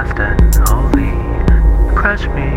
fast and holy. Crush me